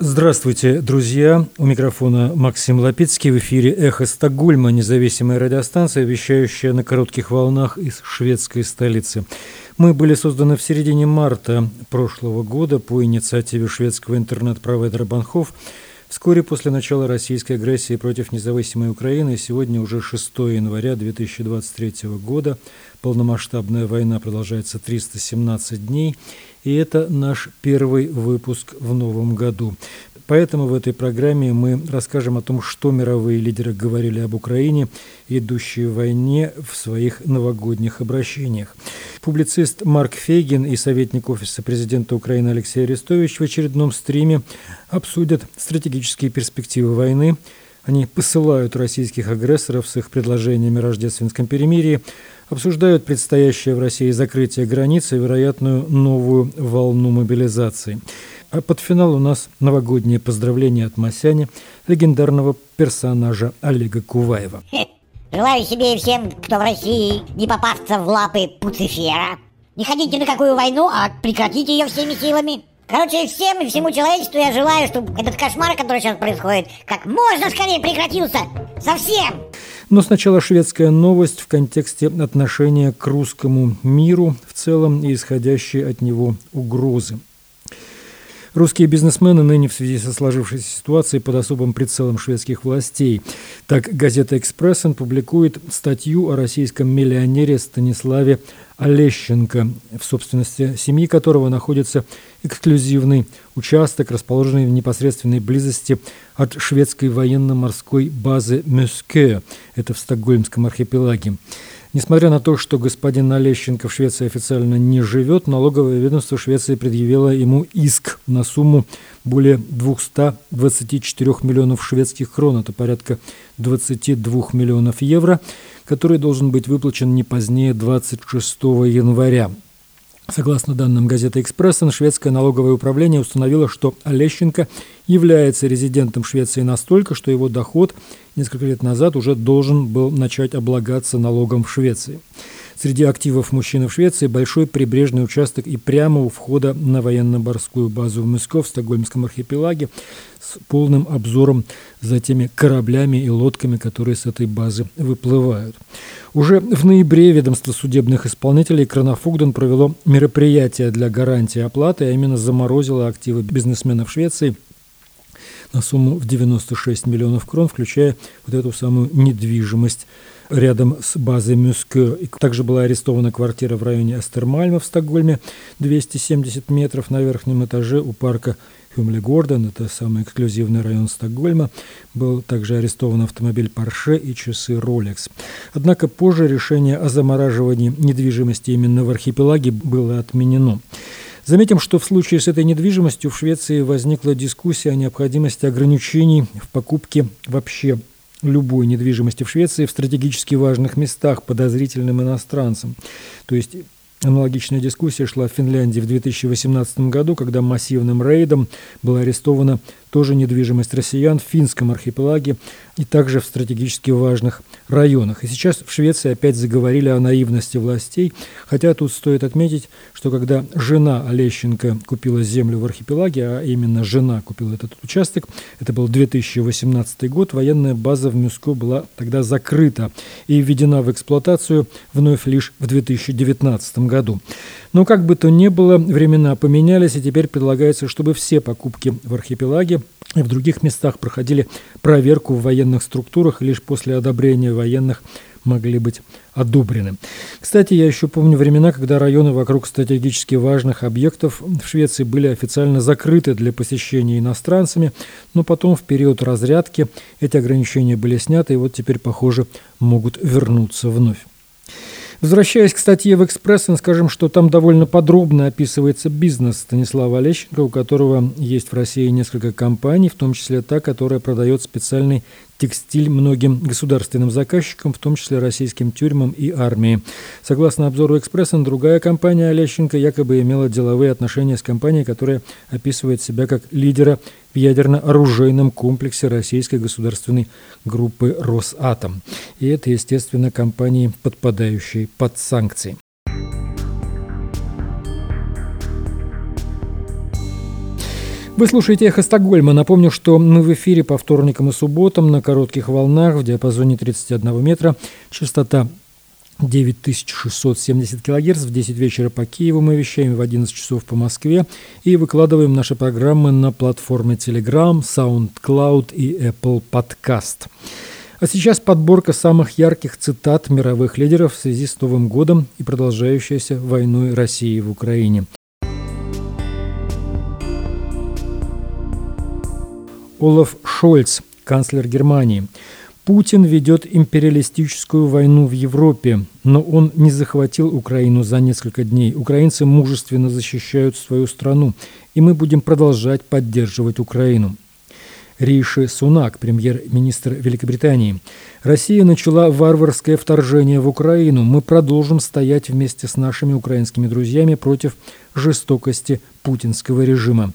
Здравствуйте, друзья! У микрофона Максим Лапицкий. В эфире «Эхо Стокгольма», независимая радиостанция, вещающая на коротких волнах из шведской столицы. Мы были созданы в середине марта прошлого года по инициативе шведского интернет-провайдера «Банхов», Вскоре после начала российской агрессии против независимой Украины, сегодня уже 6 января 2023 года, полномасштабная война продолжается 317 дней, и это наш первый выпуск в новом году. Поэтому в этой программе мы расскажем о том, что мировые лидеры говорили об Украине, идущей войне, в своих новогодних обращениях. Публицист Марк Фейгин и советник Офиса президента Украины Алексей Арестович в очередном стриме обсудят стратегические перспективы войны. Они посылают российских агрессоров с их предложениями о рождественском перемирии, обсуждают предстоящее в России закрытие границы и вероятную новую волну мобилизации. А под финал у нас новогоднее поздравление от Масяни, легендарного персонажа Олега Куваева. Желаю себе и всем, кто в России, не попасться в лапы Пуцифера. Не ходите на какую войну, а прекратите ее всеми силами. Короче, всем и всему человечеству я желаю, чтобы этот кошмар, который сейчас происходит, как можно скорее прекратился. Совсем. Но сначала шведская новость в контексте отношения к русскому миру в целом и исходящей от него угрозы. Русские бизнесмены ныне в связи со сложившейся ситуацией под особым прицелом шведских властей. Так, газета «Экспрессен» публикует статью о российском миллионере Станиславе Олещенко, в собственности семьи которого находится эксклюзивный участок, расположенный в непосредственной близости от шведской военно-морской базы Мюске, это в Стокгольмском архипелаге. Несмотря на то, что господин Олещенко в Швеции официально не живет, налоговое ведомство Швеции предъявило ему иск на сумму более 224 миллионов шведских крон, это порядка 22 миллионов евро, который должен быть выплачен не позднее 26 января. Согласно данным газеты «Экспрессен», шведское налоговое управление установило, что Олещенко является резидентом Швеции настолько, что его доход несколько лет назад уже должен был начать облагаться налогом в Швеции. Среди активов мужчины в Швеции большой прибрежный участок и прямо у входа на военно-морскую базу в Москве в Стокгольмском архипелаге с полным обзором за теми кораблями и лодками, которые с этой базы выплывают. Уже в ноябре ведомство судебных исполнителей Кронофугден провело мероприятие для гарантии оплаты, а именно заморозило активы бизнесменов Швеции на сумму в 96 миллионов крон, включая вот эту самую недвижимость рядом с базой Мюскё. Также была арестована квартира в районе Астермальма в Стокгольме, 270 метров на верхнем этаже у парка Хюмле-Гордон, это самый эксклюзивный район Стокгольма. Был также арестован автомобиль Porsche и часы Rolex. Однако позже решение о замораживании недвижимости именно в архипелаге было отменено. Заметим, что в случае с этой недвижимостью в Швеции возникла дискуссия о необходимости ограничений в покупке вообще любой недвижимости в Швеции в стратегически важных местах подозрительным иностранцам. То есть Аналогичная дискуссия шла в Финляндии в 2018 году, когда массивным рейдом была арестована тоже недвижимость россиян в финском архипелаге и также в стратегически важных районах. И сейчас в Швеции опять заговорили о наивности властей, хотя тут стоит отметить, что когда жена Олещенко купила землю в архипелаге, а именно жена купила этот участок, это был 2018 год, военная база в Мюско была тогда закрыта и введена в эксплуатацию вновь лишь в 2019 году. Но как бы то ни было, времена поменялись, и теперь предлагается, чтобы все покупки в архипелаге и в других местах проходили проверку в военных структурах, и лишь после одобрения военных могли быть одобрены. Кстати, я еще помню времена, когда районы вокруг стратегически важных объектов в Швеции были официально закрыты для посещения иностранцами, но потом в период разрядки эти ограничения были сняты, и вот теперь, похоже, могут вернуться вновь. Возвращаясь к статье в «Экспрессен», скажем, что там довольно подробно описывается бизнес Станислава Олещенко, у которого есть в России несколько компаний, в том числе та, которая продает специальный текстиль многим государственным заказчикам, в том числе российским тюрьмам и армии. Согласно обзору «Экспресса», другая компания Олещенко якобы имела деловые отношения с компанией, которая описывает себя как лидера в ядерно-оружейном комплексе российской государственной группы «Росатом». И это, естественно, компании, подпадающие под санкции. Вы слушаете «Эхо Стокгольма». Напомню, что мы в эфире по вторникам и субботам на коротких волнах в диапазоне 31 метра. Частота 9670 килогерц. В 10 вечера по Киеву мы вещаем, в 11 часов по Москве. И выкладываем наши программы на платформе Telegram, SoundCloud и Apple Podcast. А сейчас подборка самых ярких цитат мировых лидеров в связи с Новым годом и продолжающейся войной России в Украине. Олаф Шольц, канцлер Германии. Путин ведет империалистическую войну в Европе, но он не захватил Украину за несколько дней. Украинцы мужественно защищают свою страну, и мы будем продолжать поддерживать Украину. Риши Сунак, премьер-министр Великобритании. Россия начала варварское вторжение в Украину. Мы продолжим стоять вместе с нашими украинскими друзьями против жестокости путинского режима.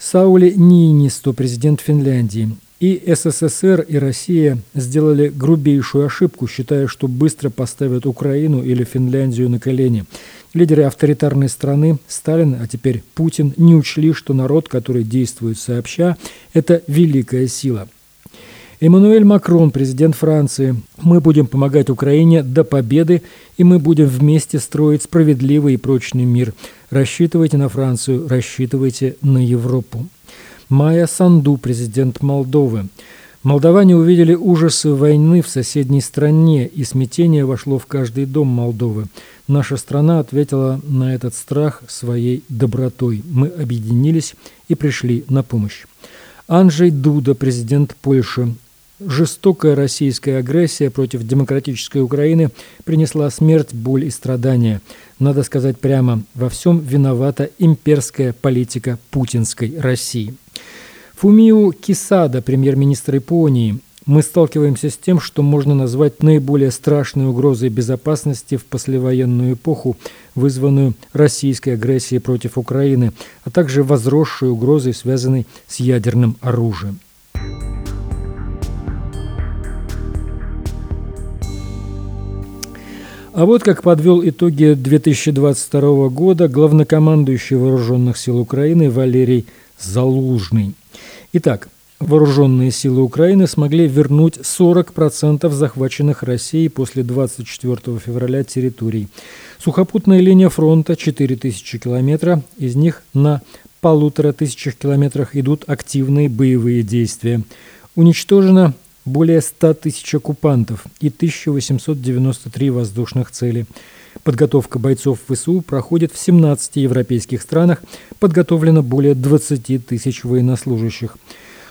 Саули Нинисто, президент Финляндии. И СССР, и Россия сделали грубейшую ошибку, считая, что быстро поставят Украину или Финляндию на колени. Лидеры авторитарной страны, Сталин, а теперь Путин, не учли, что народ, который действует сообща, это великая сила – Эммануэль Макрон, президент Франции. Мы будем помогать Украине до победы, и мы будем вместе строить справедливый и прочный мир. Рассчитывайте на Францию, рассчитывайте на Европу. Майя Санду, президент Молдовы. Молдаване увидели ужасы войны в соседней стране, и смятение вошло в каждый дом Молдовы. Наша страна ответила на этот страх своей добротой. Мы объединились и пришли на помощь. Анджей Дуда, президент Польши. Жестокая российская агрессия против демократической Украины принесла смерть, боль и страдания. Надо сказать прямо, во всем виновата имперская политика путинской России. Фумио Кисада, премьер-министр Японии, мы сталкиваемся с тем, что можно назвать наиболее страшной угрозой безопасности в послевоенную эпоху, вызванную российской агрессией против Украины, а также возросшей угрозой, связанной с ядерным оружием. А вот как подвел итоги 2022 года главнокомандующий Вооруженных сил Украины Валерий Залужный. Итак, Вооруженные силы Украины смогли вернуть 40% захваченных Россией после 24 февраля территорий. Сухопутная линия фронта 4000 километра, из них на полутора тысячах километрах идут активные боевые действия. Уничтожено более 100 тысяч оккупантов и 1893 воздушных цели. Подготовка бойцов ВСУ проходит в 17 европейских странах, подготовлено более 20 тысяч военнослужащих.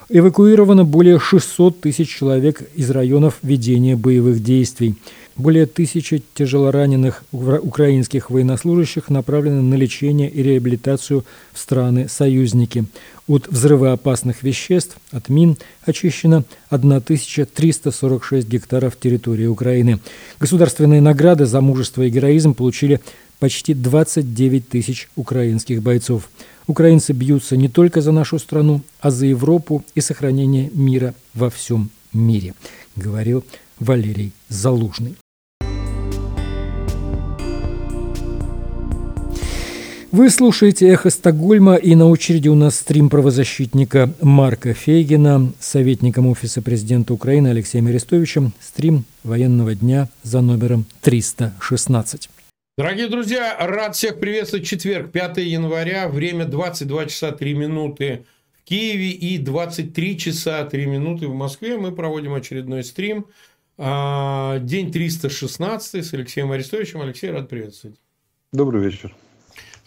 Эвакуировано более 600 тысяч человек из районов ведения боевых действий. Более тысячи тяжелораненых украинских военнослужащих направлены на лечение и реабилитацию в страны-союзники. От взрывоопасных веществ, от мин, очищено 1346 гектаров территории Украины. Государственные награды за мужество и героизм получили почти 29 тысяч украинских бойцов. Украинцы бьются не только за нашу страну, а за Европу и сохранение мира во всем мире, говорил Валерий Залужный. Вы слушаете «Эхо Стокгольма» и на очереди у нас стрим правозащитника Марка Фейгина, советником Офиса президента Украины Алексеем Арестовичем, стрим военного дня за номером 316. Дорогие друзья, рад всех приветствовать. Четверг, 5 января, время 22 часа 3 минуты в Киеве и 23 часа 3 минуты в Москве. Мы проводим очередной стрим. А, день 316 с Алексеем Арестовичем. Алексей, рад приветствовать. Добрый вечер.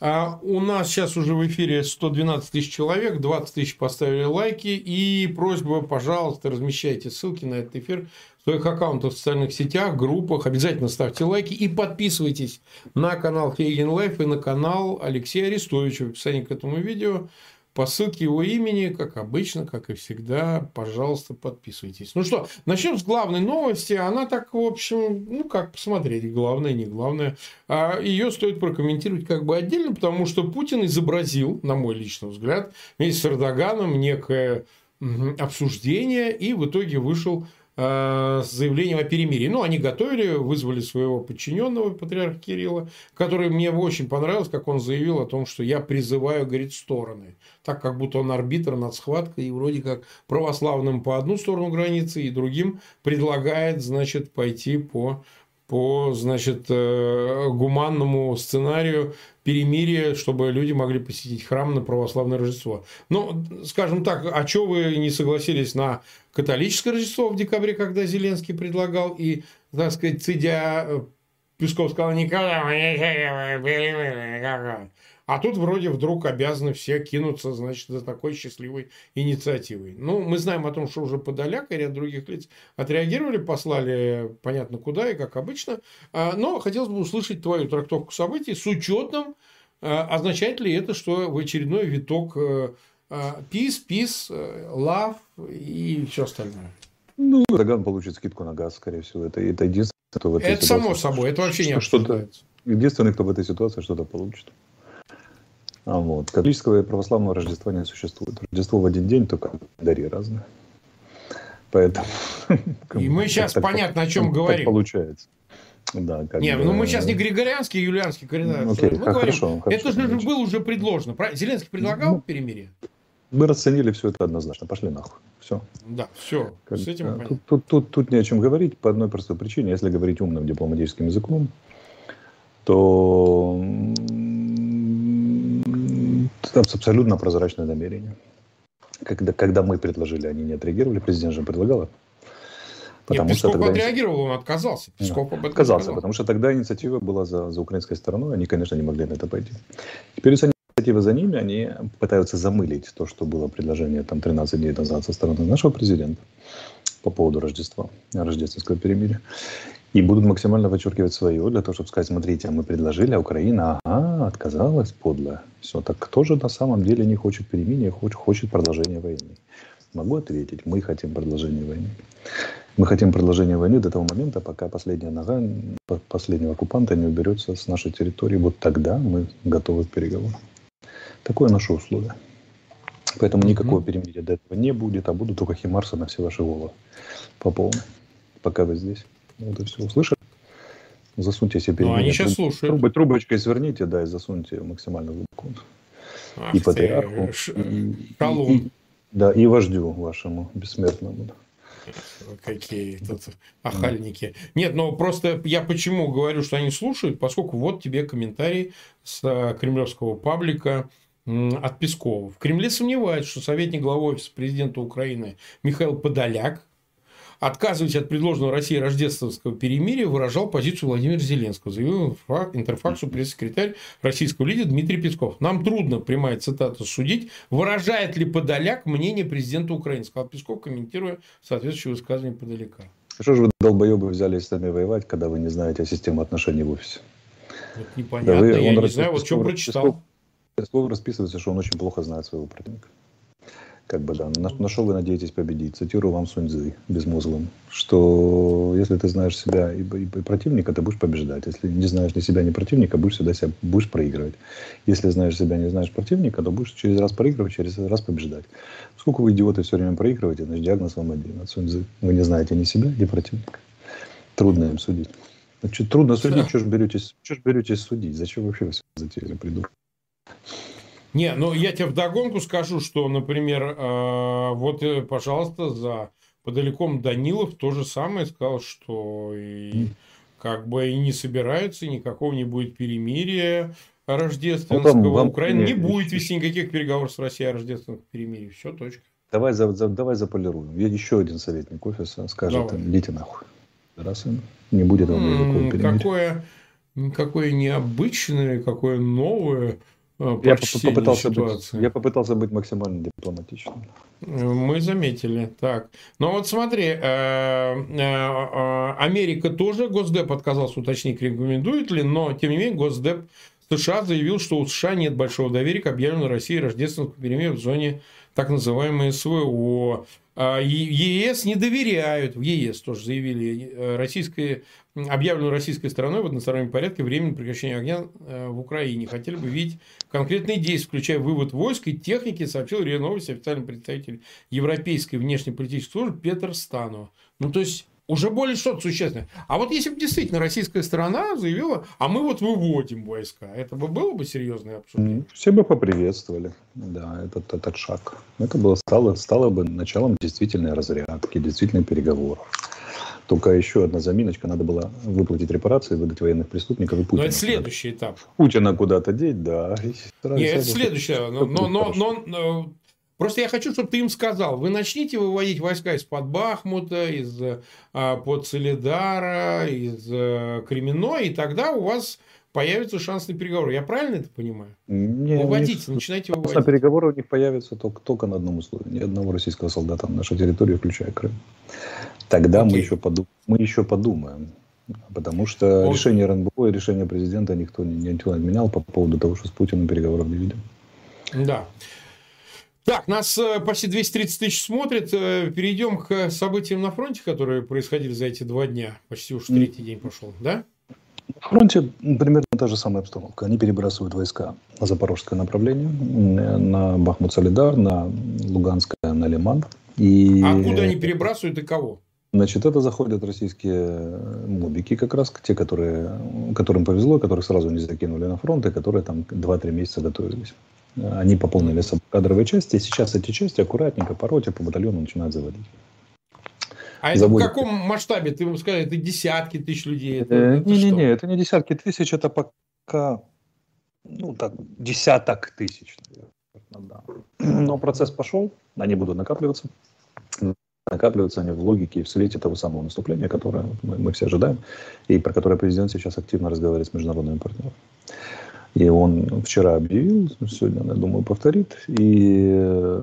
А у нас сейчас уже в эфире 112 тысяч человек, 20 тысяч поставили лайки. И просьба, пожалуйста, размещайте ссылки на этот эфир в своих аккаунтах в социальных сетях, группах. Обязательно ставьте лайки и подписывайтесь на канал Фейген Лайф и на канал Алексея Арестовича в описании к этому видео. По ссылке его имени, как обычно, как и всегда, пожалуйста, подписывайтесь. Ну что, начнем с главной новости. Она так, в общем, ну как посмотреть, главное, не главное. А ее стоит прокомментировать как бы отдельно, потому что Путин изобразил, на мой личный взгляд, вместе с Эрдоганом некое обсуждение и в итоге вышел с заявлением о перемирии. Ну, они готовили, вызвали своего подчиненного, патриарха Кирилла, который мне очень понравилось, как он заявил о том, что я призываю, говорит, стороны. Так, как будто он арбитр над схваткой, и вроде как православным по одну сторону границы, и другим предлагает, значит, пойти по по, значит, э, гуманному сценарию перемирия, чтобы люди могли посетить храм на православное Рождество. Ну, скажем так, а что вы не согласились на католическое Рождество в декабре, когда Зеленский предлагал, и, так сказать, цедя э, Песков сказал, никогда а тут вроде вдруг обязаны все кинуться, значит, за такой счастливой инициативой. Ну, мы знаем о том, что уже Подоляк и ряд других лиц отреагировали, послали понятно куда и как обычно. А, но хотелось бы услышать твою трактовку событий с учетом, а, означает ли это, что в очередной виток peace, peace, love и все остальное. Ну, Эрдоган получит скидку на газ, скорее всего. Это, это единственное, кто в этой Это ситуации, само собой, это вообще не что-то, Единственный, кто в этой ситуации что-то получит. А вот. Католического и православного Рождества не существует. Рождество в один день, только дари разные. Поэтому... И мы сейчас так, понятно, о чем так, говорим. Так получается. Да, как Нет, бы... ну мы сейчас не григорианский, а юлианский календарь. Окей, мы говорим, хорошо, хорошо, это же было уже предложено. Зеленский предлагал ну, перемирие? Мы расценили все это однозначно. Пошли нахуй. Все. Да, все. Как, С этим тут, тут, тут, тут не о чем говорить по одной простой причине. Если говорить умным дипломатическим языком, то абсолютно прозрачное намерение. Когда, когда мы предложили, они не отреагировали, президент же предлагал. Потому Нет, Песков что тогда... отреагировал, он отказался. Песков да, отказался, сказал. потому что тогда инициатива была за, за украинской стороной, они, конечно, не могли на это пойти. Теперь инициатива за ними, они пытаются замылить то, что было предложение там 13 дней назад со стороны нашего президента по поводу Рождества, рождественского перемирия. И будут максимально вычеркивать свое, для того, чтобы сказать, смотрите, мы предложили, а Украина, ага, отказалась, подло. Все, так кто же на самом деле не хочет перемирия, хочет, хочет продолжения войны? Могу ответить, мы хотим продолжения войны. Мы хотим продолжения войны до того момента, пока последняя нога последнего оккупанта не уберется с нашей территории. Вот тогда мы готовы к переговорам. Такое наше условие. Поэтому никакого перемирия до этого не будет, а будут только химарсы на все ваши головы по полной, пока вы здесь. Вот и все. Услышали? Засуньте себе Ну, они сейчас слушают. Трубой, трубочкой сверните, да, и засуньте ее максимально глубоко. Ах и патриарху, ш... и, и, и, да, и вождю вашему бессмертному. Какие тут охальники. Нет, ну просто я почему говорю, что они слушают, поскольку вот тебе комментарий с э, кремлевского паблика от Пескова. В Кремле сомневаются, что советник главы офиса президента Украины Михаил Подоляк отказываясь от предложенного России рождественского перемирия, выражал позицию Владимира Зеленского, заявил интерфаксу пресс-секретарь российского лидера Дмитрий Песков. Нам трудно, прямая цитата, судить, выражает ли Подоляк мнение президента Украины, сказал Песков, комментируя соответствующее высказывание Подоляка. Что же вы, долбоебы, взялись с нами воевать, когда вы не знаете о системе отношений в офисе? Вот непонятно, да вы, я не знаю, вот что прочитал. Песков, Песков расписывается, что он очень плохо знает своего противника как бы, да, на, на что вы надеетесь победить? Цитирую вам Суньцзы безмозглым, что если ты знаешь себя и, и, и противника, ты будешь побеждать. Если не знаешь ни себя, ни противника, будешь всегда себя будешь проигрывать. Если знаешь себя, не знаешь противника, то будешь через раз проигрывать, через раз побеждать. Сколько вы, идиоты, все время проигрываете, значит, диагноз вам один от Суньцзы. Вы не знаете ни себя, ни противника. Трудно им судить. Значит, трудно судить, что же беретесь, что ж беретесь судить? Зачем вообще вы затеяли, придурок? Не, ну я тебе вдогонку скажу, что, например, э, вот, э, пожалуйста, за подальком Данилов то же самое сказал, что и как бы и не собираются, никакого не будет перемирия рождественского. Ну, вам, Украина не будет вести никаких переговоров с Россией о рождественском перемирии. Все, точка. Давай, за, за, давай заполируем. Еще один советник офиса скажет, давай. идите нахуй. Раз не будет вам никакого перемирия. Какое, какое необычное, какое новое я попытался, быть, я попытался быть максимально дипломатичным. Мы заметили. Так. Ну вот смотри, э, э, Америка тоже, Госдеп отказался уточнить, рекомендует ли, но тем не менее Госдеп США заявил, что у США нет большого доверия к объявленной России рождественскому перемирию в зоне так называемой СВО. А, ЕС не доверяют, в ЕС тоже заявили, э, российской, объявленную российской стороной в одностороннем порядке временное прекращение огня э, в Украине. Хотели бы видеть конкретные действия, включая вывод войск и техники, сообщил РИА Новости официальный представитель Европейской внешнеполитической службы Петр Станов. Ну, то есть, уже более что-то существенное. А вот если бы действительно российская сторона заявила, а мы вот выводим войска, это бы было бы серьезное обсуждение? Все бы поприветствовали, да, этот, этот шаг. Это было, стало, стало бы началом действительной разрядки, действительных переговоров. Только еще одна заминочка, надо было выплатить репарации, выдать военных преступников и Путина. Но это следующий этап. Путина куда-то деть, да. Нет, это следующее. Но, но, но, но Просто я хочу, чтобы ты им сказал, вы начните выводить войска из-под Бахмута, из а, под Солидара, из а, Кремено, и тогда у вас появится шанс на переговоры. Я правильно это понимаю? Не, Выводите, них, начинайте выводить. На переговоры у них появятся только, только на одном условии. Ни одного российского солдата на нашей территории, включая Крым. Тогда мы еще, подум, мы еще подумаем. Потому что Окей. решение РНБО и решение президента никто не, не отменял по поводу того, что с Путиным переговоров не видим. Да. Так, нас э, почти 230 тысяч смотрит. Э, перейдем к событиям на фронте, которые происходили за эти два дня. Почти уж третий день пошел, да? На фронте примерно та же самая обстановка. Они перебрасывают войска на запорожское направление, на Бахмут-Солидар, на Луганское, на Лиман. И... А куда они перебрасывают и кого? Значит, это заходят российские мобики как раз, те, которые, которым повезло, которых сразу не закинули на фронт, и которые там 2-3 месяца готовились. Они пополнили собой кадровые части, и сейчас эти части аккуратненько по роте, по батальону начинают заводить. А это в каком масштабе? Ты ему сказал, это десятки тысяч людей? Не-не-не, это, это не десятки тысяч, это пока, ну так, десяток тысяч, наверное, да. Но процесс пошел, они будут накапливаться. Накапливаются они в логике и в свете того самого наступления, которое мы, мы все ожидаем, и про которое президент сейчас активно разговаривает с международными партнерами. И он вчера объявил, сегодня, я думаю, повторит. И э,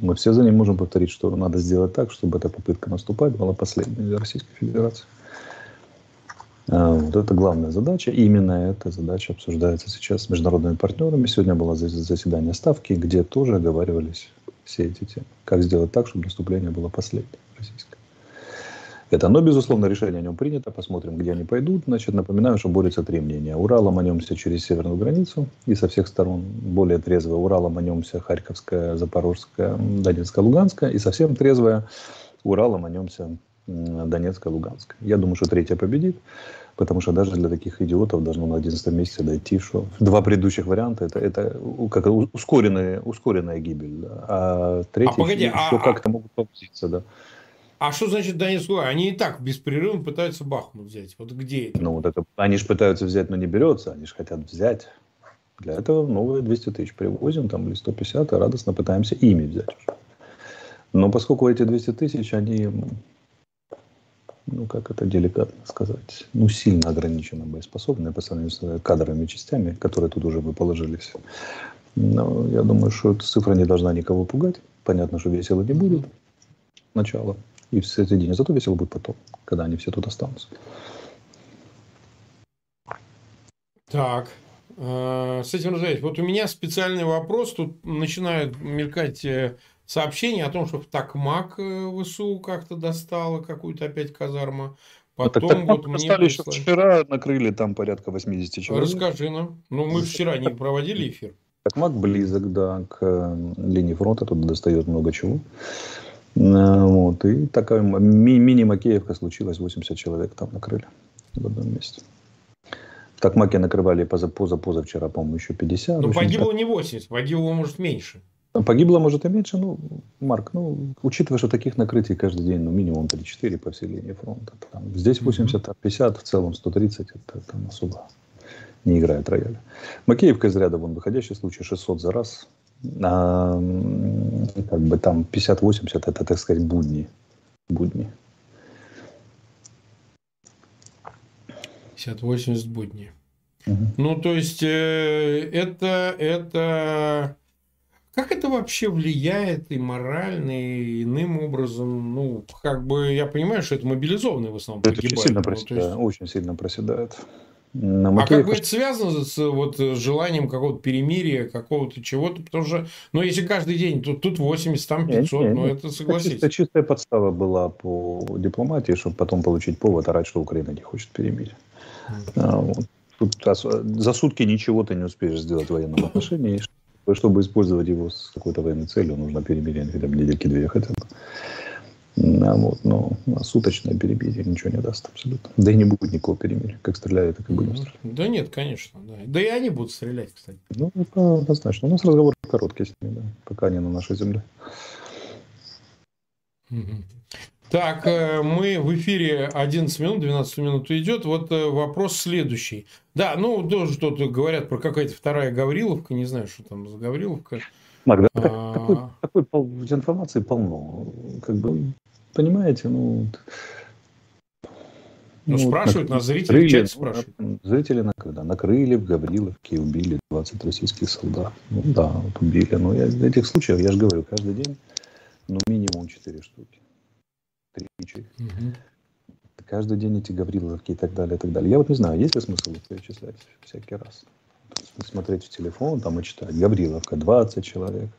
мы все за ним можем повторить, что надо сделать так, чтобы эта попытка наступать была последней для Российской Федерации. А, вот это главная задача. И именно эта задача обсуждается сейчас с международными партнерами. Сегодня было заседание Ставки, где тоже оговаривались все эти темы. Как сделать так, чтобы наступление было последним российское. Это, но, безусловно, решение о нем принято. Посмотрим, где они пойдут. Значит, напоминаю, что борются три мнения. Уралом манемся через северную границу и со всех сторон более трезвая. Уралом манемся Харьковская, Запорожская, Донецкая, Луганская. И совсем трезвая Уралом манемся Донецкая, Луганская. Я думаю, что третья победит. Потому что даже для таких идиотов должно на 11 месяце дойти, что два предыдущих варианта это, это как ускоренная, ускоренная гибель. А третий а, погоди, еще а, как-то могут попуститься, да. А что значит Донецкую? Они и так беспрерывно пытаются Бахмут взять. Вот где это? Ну, вот это они же пытаются взять, но не берется. Они же хотят взять. Для этого новые 200 тысяч привозим, там, или 150, и радостно пытаемся ими взять. Но поскольку эти 200 тысяч, они, ну, как это деликатно сказать, ну, сильно ограничены боеспособны по сравнению с кадровыми частями, которые тут уже бы положились. Но я думаю, что эта цифра не должна никого пугать. Понятно, что весело не будет. Начало и в середине. Зато весело будет потом, когда они все тут останутся. Так, э, с этим разобрать. Вот у меня специальный вопрос. Тут начинают мелькать э, сообщения о том, что в Такмак э, ВСУ как-то достало какую-то опять казарму. Потом ну, так, вот мне еще вчера накрыли там порядка 80 человек. Расскажи нам. Ну, мы вчера не проводили эфир. Такмак близок, да, к линии фронта. Тут достает много чего. Э, вот. И такая ми- мини-макеевка случилась, 80 человек там накрыли в одном месте. Так маки накрывали поза, поза, позавчера, по-моему, еще 50. Ну, погибло не 80, погибло, может, меньше. Погибло, может, и меньше. Ну, Марк, ну, учитывая, что таких накрытий каждый день, ну, минимум 3-4 по всей линии фронта. Там, здесь 80, а 50, в целом 130, это там особо не играет рояля. Макеевка из ряда вон выходящий случай, 600 за раз как бы там 50-80 это, так сказать, будни. Будни. 50-80 будни. Угу. Ну, то есть, э, это, это... Как это вообще влияет и морально, и иным образом? Ну, как бы я понимаю, что это мобилизованные в основном это погибают. Очень сильно, проседает, есть... очень сильно проседает. А как бы это связано с вот, желанием какого-то перемирия, какого-то чего-то? Потому что, ну, если каждый день, то тут 80, там 500, нет, нет, ну, это согласитесь. Это чистая подстава была по дипломатии, чтобы потом получить повод орать, что Украина не хочет перемирия. Mm-hmm. А, вот. Тут за сутки ничего ты не успеешь сделать в военном отношении. Чтобы использовать его с какой-то военной целью, нужно перемирие хотя бы недельки-две хотя бы. Вот, но суточное перемирие ничего не даст абсолютно. Да и не будет никакого перемирия. Как стреляют, так и будем стрелять. Да нет, конечно. Да. да и они будут стрелять, кстати. Ну, однозначно. У нас разговор короткий с ними, да, пока они на нашей земле. Так, э, мы в эфире 11 минут, 12 минут идет. Вот э, вопрос следующий. Да, ну, тоже что-то говорят про какая-то вторая Гавриловка. Не знаю, что там за Гавриловка. Мак, да, а... такой, такой, такой информации полно. Как бы Понимаете, ну... Ну, ну спрашивают, на, нас зрители крылья, в чате спрашивают. Зрители на когда? Накрыли в Гавриловке, убили 20 российских солдат. Ну да, вот убили. Но я, этих случаях, я же говорю, каждый день, ну, минимум 4 штуки. 3 угу. Каждый день эти Гавриловки и так далее, и так далее. Я вот не знаю, есть ли смысл их перечислять всякий раз? Смотреть в телефон там и читать. Гавриловка, 20 человек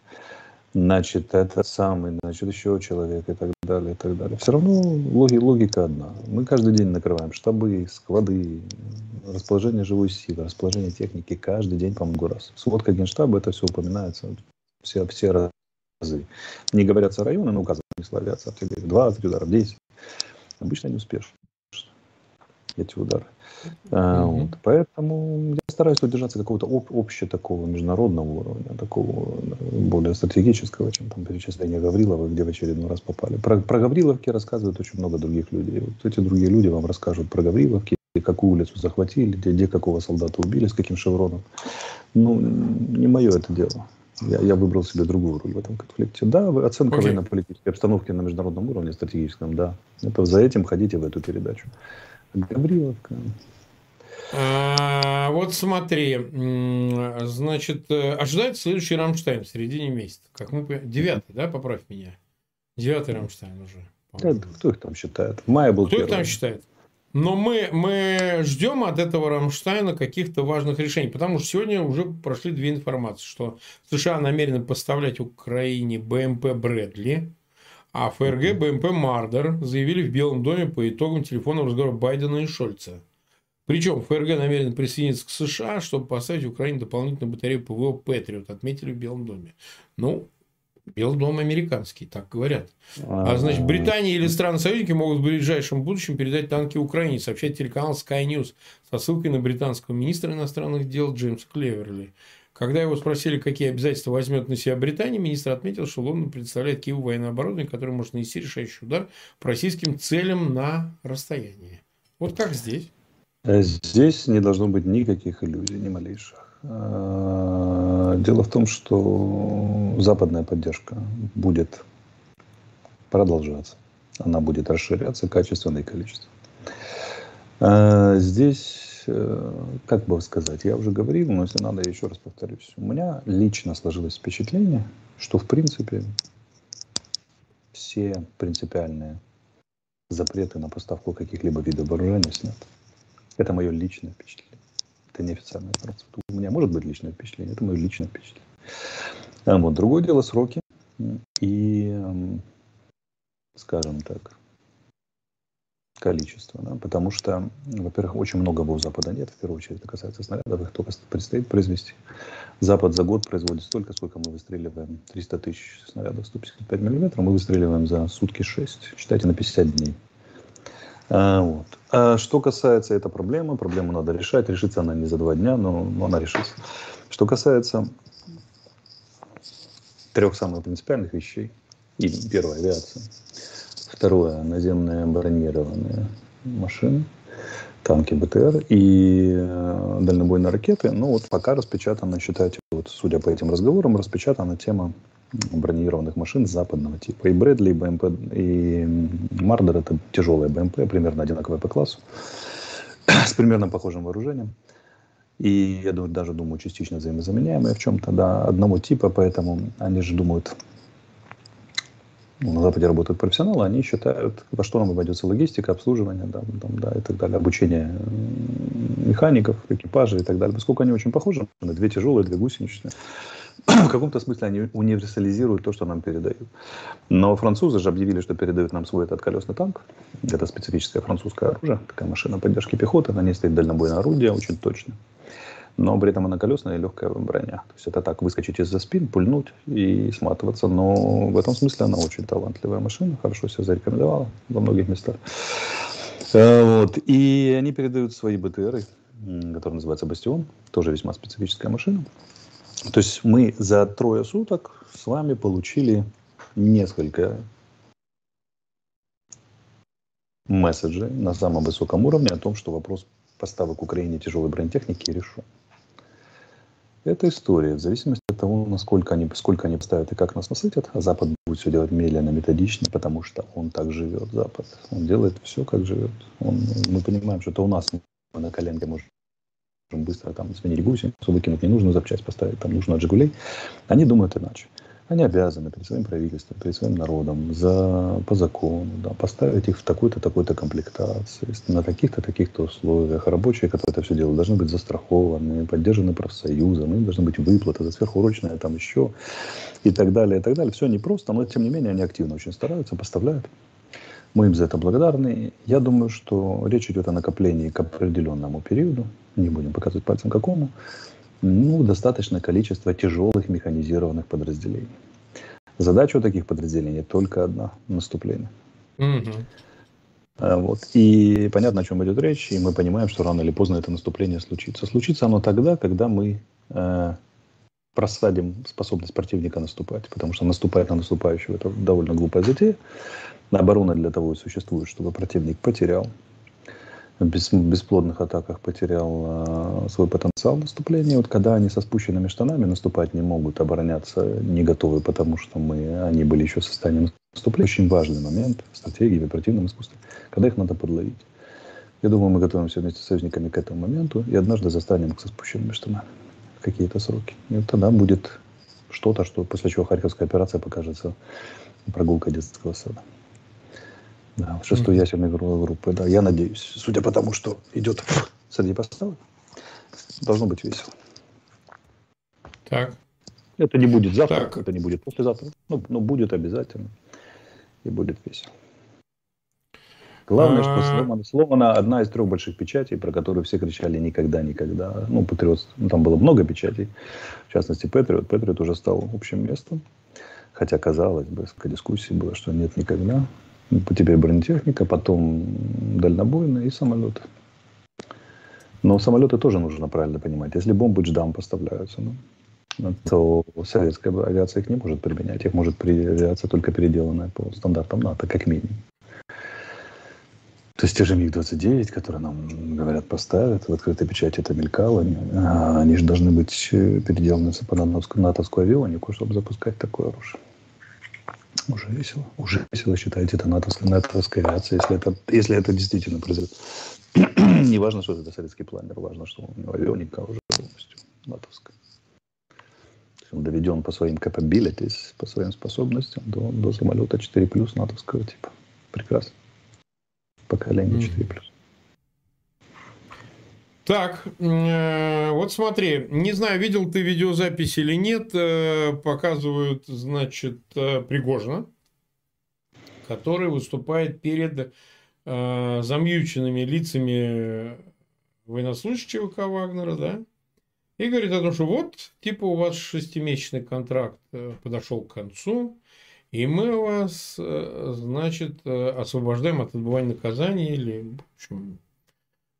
значит, это самый, значит, еще человек и так далее, и так далее. Все равно логи, логика одна. Мы каждый день накрываем штабы, склады, расположение живой силы, расположение техники каждый день по много раз. Сводка Генштаба, это все упоминается, все, все разы. Не говорятся районы, но указаны не славятся артиллерии. 20 ударов, 10. Обычно не успеешь эти удары. А, вот. Поэтому стараюсь удержаться какого-то об, общего такого международного уровня, такого более стратегического, чем там перечисление Гаврилова, где в очередной раз попали. Про, про Гавриловки рассказывают очень много других людей. Вот эти другие люди вам расскажут про Гавриловки, какую улицу захватили, где, где какого солдата убили, с каким шевроном. Ну, не мое это дело. Я, я выбрал себе другую роль в этом конфликте. Да, оценка okay. военно-политической обстановки на международном уровне, стратегическом, да. Это за этим ходите в эту передачу. Гавриловка. А, вот смотри, значит, э, ожидается следующий Рамштайн в середине месяца. Как мы Девятый, да, поправь меня. Девятый Рамштайн уже. Да, кто их там считает? В мае был Кто первый. их там считает? Но мы, мы ждем от этого Рамштайна каких-то важных решений, потому что сегодня уже прошли две информации, что США намерены поставлять Украине БМП Брэдли, а ФРГ, БМП Мардер заявили в Белом доме по итогам телефонного разговора Байдена и Шольца. Причем ФРГ намерен присоединиться к США, чтобы поставить Украине дополнительную батарею ПВО «Патриот», отметили в Белом доме. Ну, Белый дом американский, так говорят. А, значит, Британия или страны-союзники могут в ближайшем будущем передать танки Украине, сообщает телеканал Sky News со ссылкой на британского министра иностранных дел Джеймса Клеверли. Когда его спросили, какие обязательства возьмет на себя Британия, министр отметил, что Лондон представляет Киеву военное оборудование, которое может нанести решающий удар по российским целям на расстоянии. Вот как здесь? Э, здесь не должно быть никаких иллюзий, ни малейших. Э, дело в том, что западная поддержка будет продолжаться. Она будет расширяться качественно и количественно. Э, здесь как бы сказать, я уже говорил, но если надо, я еще раз повторюсь. У меня лично сложилось впечатление, что в принципе все принципиальные запреты на поставку каких-либо видов вооружения сняты. Это мое личное впечатление. Это неофициальная информация. У меня может быть личное впечатление, это мое личное впечатление. А вот другое дело сроки и, скажем так, количество, да, потому что, во-первых, очень много у Запада нет, в первую очередь это касается снарядов, их только предстоит произвести. Запад за год производит столько, сколько мы выстреливаем, 300 тысяч снарядов 155 миллиметров, мы выстреливаем за сутки 6, считайте, на 50 дней. А, вот. а что касается этой проблемы, проблему надо решать, решится она не за два дня, но, но она решится. Что касается трех самых принципиальных вещей, и первая авиация – Второе, наземные бронированные машины, танки БТР и э, дальнобойные ракеты. Ну вот пока распечатана, считайте, вот судя по этим разговорам, распечатана тема бронированных машин западного типа. И Брэдли, и БМП, и Мардер это тяжелые БМП, примерно одинаковые по классу, с примерно похожим вооружением. И я думаю, даже думаю, частично взаимозаменяемые в чем-то, да, одного типа, поэтому они же думают на Западе работают профессионалы, они считают, во что нам обойдется логистика, обслуживание, да, там, да, и так далее, обучение механиков, экипажей и так далее. Поскольку они очень похожи, две тяжелые, две гусеничные, в каком-то смысле они универсализируют то, что нам передают. Но французы же объявили, что передают нам свой этот колесный танк. Это специфическое французское оружие, такая машина поддержки пехоты, на ней стоит дальнобойное орудие, очень точно но при этом она колесная и легкая броня. То есть это так, выскочить из-за спин, пульнуть и сматываться. Но в этом смысле она очень талантливая машина, хорошо себя зарекомендовала во многих местах. Э, вот. И они передают свои БТРы, которые называются «Бастион», тоже весьма специфическая машина. То есть мы за трое суток с вами получили несколько месседжей на самом высоком уровне о том, что вопрос поставок Украине тяжелой бронетехники решен. Это история. В зависимости от того, насколько они, сколько они поставят и как нас насытят, а Запад будет все делать медленно, методично, потому что он так живет, Запад. Он делает все, как живет. Он, мы понимаем, что это у нас мы на коленке можем быстро там сменить гусеницу, выкинуть ненужную запчасть, поставить там нужную от «Жигулей». Они думают иначе. Они обязаны перед своим правительством, перед своим народом за, по закону да, поставить их в такой-то, такой-то комплектации, на таких-то, таких-то условиях. Рабочие, которые это все делают, должны быть застрахованы, поддержаны профсоюзом, им должны быть выплаты за сверхурочное там еще и так далее, и так далее. Все непросто, но тем не менее они активно очень стараются, поставляют. Мы им за это благодарны. Я думаю, что речь идет о накоплении к определенному периоду, не будем показывать пальцем какому, ну, достаточное количество тяжелых механизированных подразделений. Задача у таких подразделений только одна – наступление. Угу. Вот. И понятно, о чем идет речь, и мы понимаем, что рано или поздно это наступление случится. Случится оно тогда, когда мы э, просадим способность противника наступать, потому что наступать на наступающего – это довольно глупая затея. Оборона для того и существует, чтобы противник потерял, без, бесплодных атаках потерял э, свой потенциал наступления. Вот когда они со спущенными штанами наступать не могут, обороняться не готовы, потому что мы, они были еще в состоянии наступления. Очень важный момент в стратегии, в оперативном искусстве, когда их надо подловить. Я думаю, мы готовимся вместе с союзниками к этому моменту и однажды застанем их со спущенными штанами в какие-то сроки. И вот тогда будет что-то, что после чего Харьковская операция покажется прогулкой детского сада. Да, шестой mm-hmm. ясельной группы, да, я надеюсь. Судя по тому, что идет среди поставок, должно быть весело. Так. Это не будет завтра, так. это не будет послезавтра, но, но будет обязательно. И будет весело. Главное, что а. сломана, сломана одна из трех больших печатей, про которую все кричали никогда, никогда. Ну, Патриот, ну, там было много печатей, в частности, Патриот. Патриот уже стал общим местом. Хотя, казалось бы, дискуссии было, что нет никогда. Теперь бронетехника, потом дальнобойные и самолеты. Но самолеты тоже нужно правильно понимать. Если бомбы дждам поставляются, ну, то советская авиация их не может применять. Их может авиация только переделанная по стандартам НАТО, как минимум. То есть те же МиГ-29, которые нам, говорят, поставят, в открытой печати это мелькало, они, а, же должны быть переделаны по натовскую авионику, чтобы запускать такое оружие. Уже весело. Уже весело считайте это натовская, натовская авиация, если это, если это действительно произойдет. Не важно, что это советский планер, важно, что у него авионика уже полностью натовская. Он доведен по своим capabilities, по своим способностям до, до самолета 4 плюс натовского типа. Прекрасно. Поколение 4 плюс. Так, э, вот смотри, не знаю, видел ты видеозапись или нет, э, показывают, значит, э, Пригожина, который выступает перед замьюченными лицами военнослужащего ВК Вагнера, да, и говорит о том, что вот, типа, у вас шестимесячный контракт подошел к концу, и мы вас, значит, освобождаем от отбывания наказания или, в общем,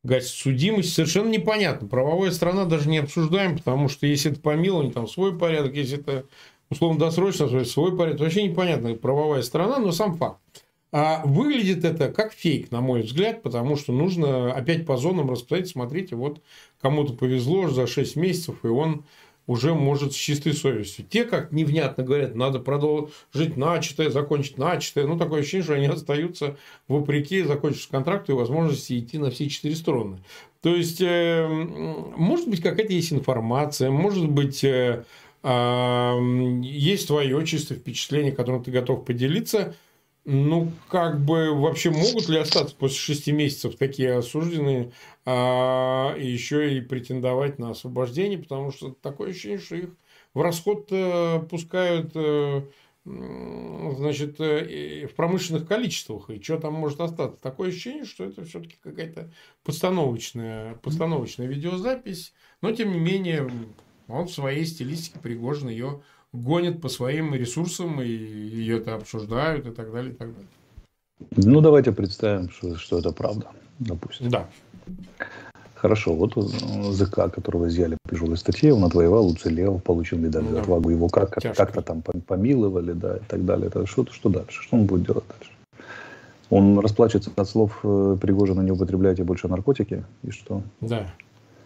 гасит судимость, совершенно непонятно. Правовая страна даже не обсуждаем, потому что если это помилование, там свой порядок, если это условно досрочно, свой порядок. Вообще непонятно, правовая страна, но сам факт. А выглядит это как фейк, на мой взгляд, потому что нужно опять по зонам рассказать, смотрите, вот кому-то повезло за 6 месяцев, и он уже может с чистой совестью. Те, как невнятно говорят, надо продолжить начатое, закончить начатое. Ну, такое ощущение, что они остаются вопреки закончив контракт и возможности идти на все четыре стороны. То есть, э, может быть, какая-то есть информация, может быть, э, А, есть твое чистое впечатление, которым ты готов поделиться. Ну, как бы вообще могут ли остаться после шести месяцев такие осужденные а, еще и претендовать на освобождение, потому что такое ощущение, что их в расход э, пускают э, значит, э, в промышленных количествах, и что там может остаться. Такое ощущение, что это все-таки какая-то постановочная, постановочная видеозапись, но тем не менее он в своей стилистике Пригожин ее гонит по своим ресурсам, и ее это обсуждают, и так далее, и так далее. Ну, давайте представим, что, что это правда, допустим. Да. Хорошо, вот ЗК, которого изъяли по тяжелой статье, он отвоевал, уцелел, получил медаль за отвагу. Его как, как-то там помиловали, да, и так далее. Это что, что дальше? Что он будет делать дальше? Он расплачется от слов э, Пригожина «не употребляйте больше наркотики» и что? Да.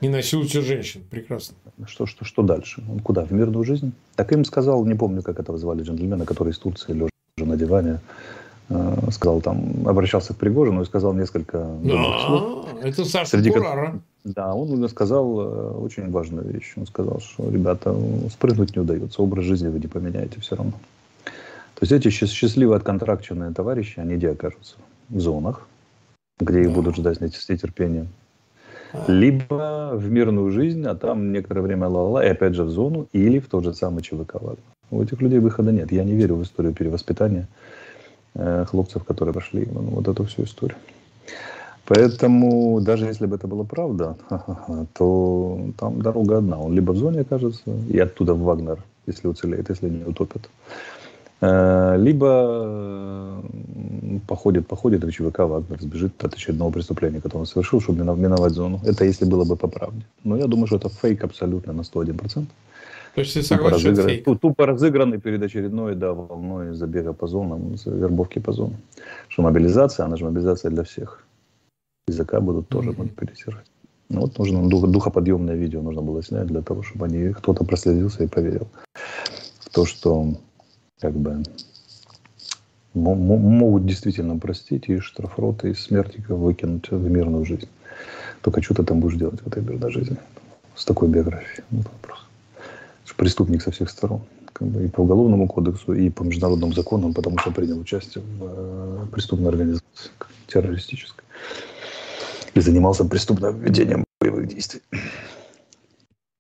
Не насилуйте женщин. Прекрасно. Что, что, что дальше? Он куда? В мирную жизнь? Так им сказал, не помню, как этого звали джентльмена, который из Турции, лежа на диване, Э, сказал там, обращался к Пригожину и сказал несколько да, слов. Это Саша Среди. Да, он сказал э, очень важную вещь. Он сказал, что, ребята, спрыгнуть не удается, образ жизни вы не поменяете все равно. То есть эти счастливые отконтракченные товарищи, они где окажутся? В зонах, где их да. будут ждать с нетерпением. Либо в мирную жизнь, а там некоторое время ла-ла, и опять же в зону, или в тот же самый ЧВК У этих людей выхода нет. Я не верю в историю перевоспитания Э, хлопцев, которые прошли ну, вот эту всю историю. Поэтому даже если бы это была правда, то там дорога одна. Он либо в зоне окажется, и оттуда в Вагнер, если уцелеет, если не утопит. Э, либо походит, походит и в ЧВК Вагнер сбежит от очередного преступления, которое он совершил, чтобы миновать зону. Это если было бы по правде. Но я думаю, что это фейк абсолютно на 101%. То есть ты согласен, тупо, разыгран, тупо разыгранный перед очередной да, волной забега по зонам, вербовки по зонам. Что мобилизация, она же мобилизация для всех. Языка будут тоже mm-hmm. мобилизировать. Ну, вот нужно дух, духоподъемное видео нужно было снять для того, чтобы они кто-то проследился и поверил в то, что как бы могут действительно простить и штрафроты, и смертников выкинуть в мирную жизнь. Только что ты там будешь делать в этой мирной жизни с такой биографией? Вот вопрос преступник со всех сторон. Как бы и по уголовному кодексу, и по международным законам, потому что принял участие в э, преступной организации террористической. И занимался преступным ведением боевых действий.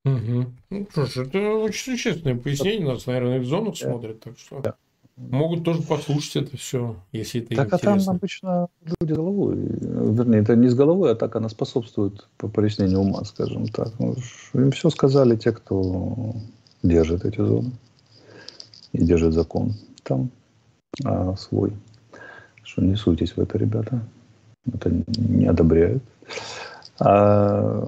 Угу. Ну что ж, это очень существенное пояснение. Нас, наверное, в зонах да. смотрят, так что да. Могут тоже послушать это все, если это так, интересно. а там обычно люди головой, вернее, это не с головой, а так она способствует по прояснению ума, скажем так. Ну, им все сказали те, кто держит эти зоны и держит закон там а, свой. Что не суйтесь в это, ребята. Это не одобряют. А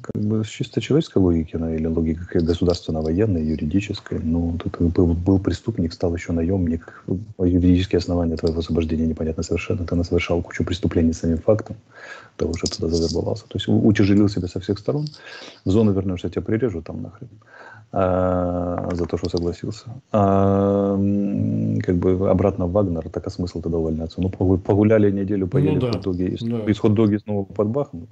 как бы с чисто человеческой логики, ну, или логики государственно-военной, юридической, ну, тут был, был преступник, стал еще наемник, юридические основания твоего освобождения непонятно совершенно. Ты совершал кучу преступлений самим фактом того, что туда завербовался. То есть утяжелил себя со всех сторон. В зону вернешься, тебя прирежут там нахрен. А, за то, что согласился. А, как бы обратно в Вагнер, так а смысл тогда увольняться? Ну, погуляли неделю, поели ну, да. хот-доги, и, да. из хот-доги снова под Бахмут.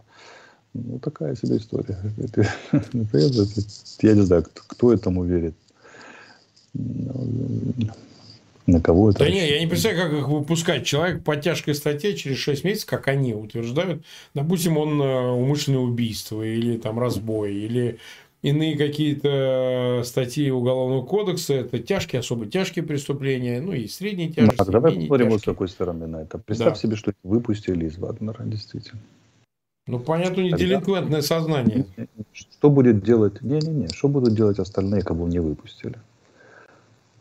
Ну, такая себе история. Это, это, я не знаю, кто, этому верит. На кого это? Да нет, я не представляю, как их выпускать. Человек по тяжкой статье через 6 месяцев, как они утверждают, допустим, он э, умышленное убийство или там разбой, или иные какие-то статьи Уголовного кодекса, это тяжкие, особо тяжкие преступления, ну и средние тяжести. Ну, давай посмотрим вот с какой стороны на это. Представь да. себе, что выпустили из Вагнера, действительно. Ну, понятно, не Тогда... делинквентное сознание. Что будет делать... Не-не-не, что будут делать остальные, кого не выпустили?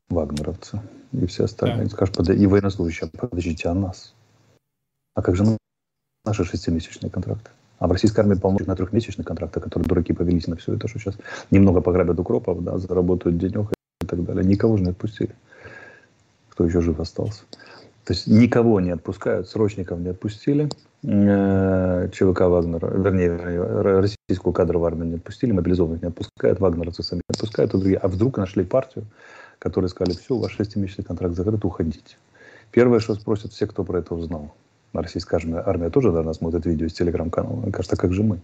Вагнеровцы и все остальные. Да. Скажешь, под... и военнослужащие, подождите, а нас? А как же наши шестимесячные контракты? А в российской армии полно на трехмесячных контрактах, которые дураки повелись на все это, что сейчас немного пограбят укропов, да, заработают денег и так далее. Никого же не отпустили. Кто еще жив остался. То есть никого не отпускают, срочников не отпустили. Э, ЧВК Вагнера, вернее, российскую кадровую армию не отпустили, мобилизованных не отпускают, вагнеровцы сами не отпускают, а, другие. а вдруг нашли партию, которые сказали, все, ваш шестимесячный контракт закрыт, уходите. Первое, что спросят все, кто про это узнал. Российская армия, армия тоже, наверное, смотрит видео из телеграм-канала. Кажется, как же мы?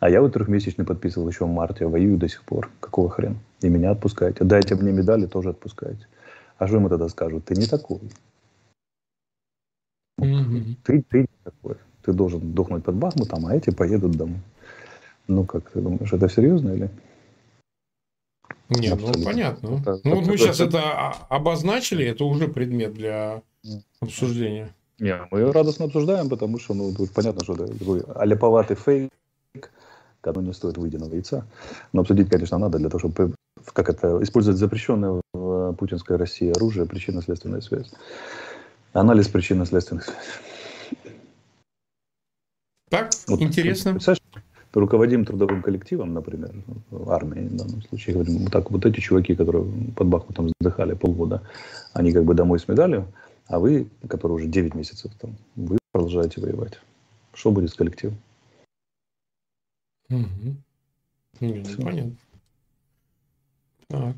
А я вот трехмесячный подписывал еще в марте, воюю до сих пор. Какого хрена? И меня отпускаете. Дайте мне медали, тоже отпускаете. А что ему тогда скажут? Ты не такой. Mm-hmm. Ты, ты не такой. Ты должен дохнуть под Бахмутом, а эти поедут домой. Ну как, ты думаешь, это серьезно или? Нет, ну понятно. Это, ну вот мы сейчас это обозначили, это уже предмет для обсуждения. Не, мы радостно обсуждаем, потому что, ну, тут понятно, что это такой аляповатый фейк, который не стоит выеденного яйца. Но обсудить, конечно, надо для того, чтобы как это использовать запрещенное в путинской России оружие, причинно-следственная связь. Анализ причинно-следственных связей. Так, вот, интересно. Руководим трудовым коллективом, например, армией в данном случае, говорим, вот так вот эти чуваки, которые под Бахмутом вздыхали полгода, они как бы домой с медалью, а вы, которые уже 9 месяцев там, вы продолжаете воевать. Что будет с коллективом? Угу. Ну, понятно. Так.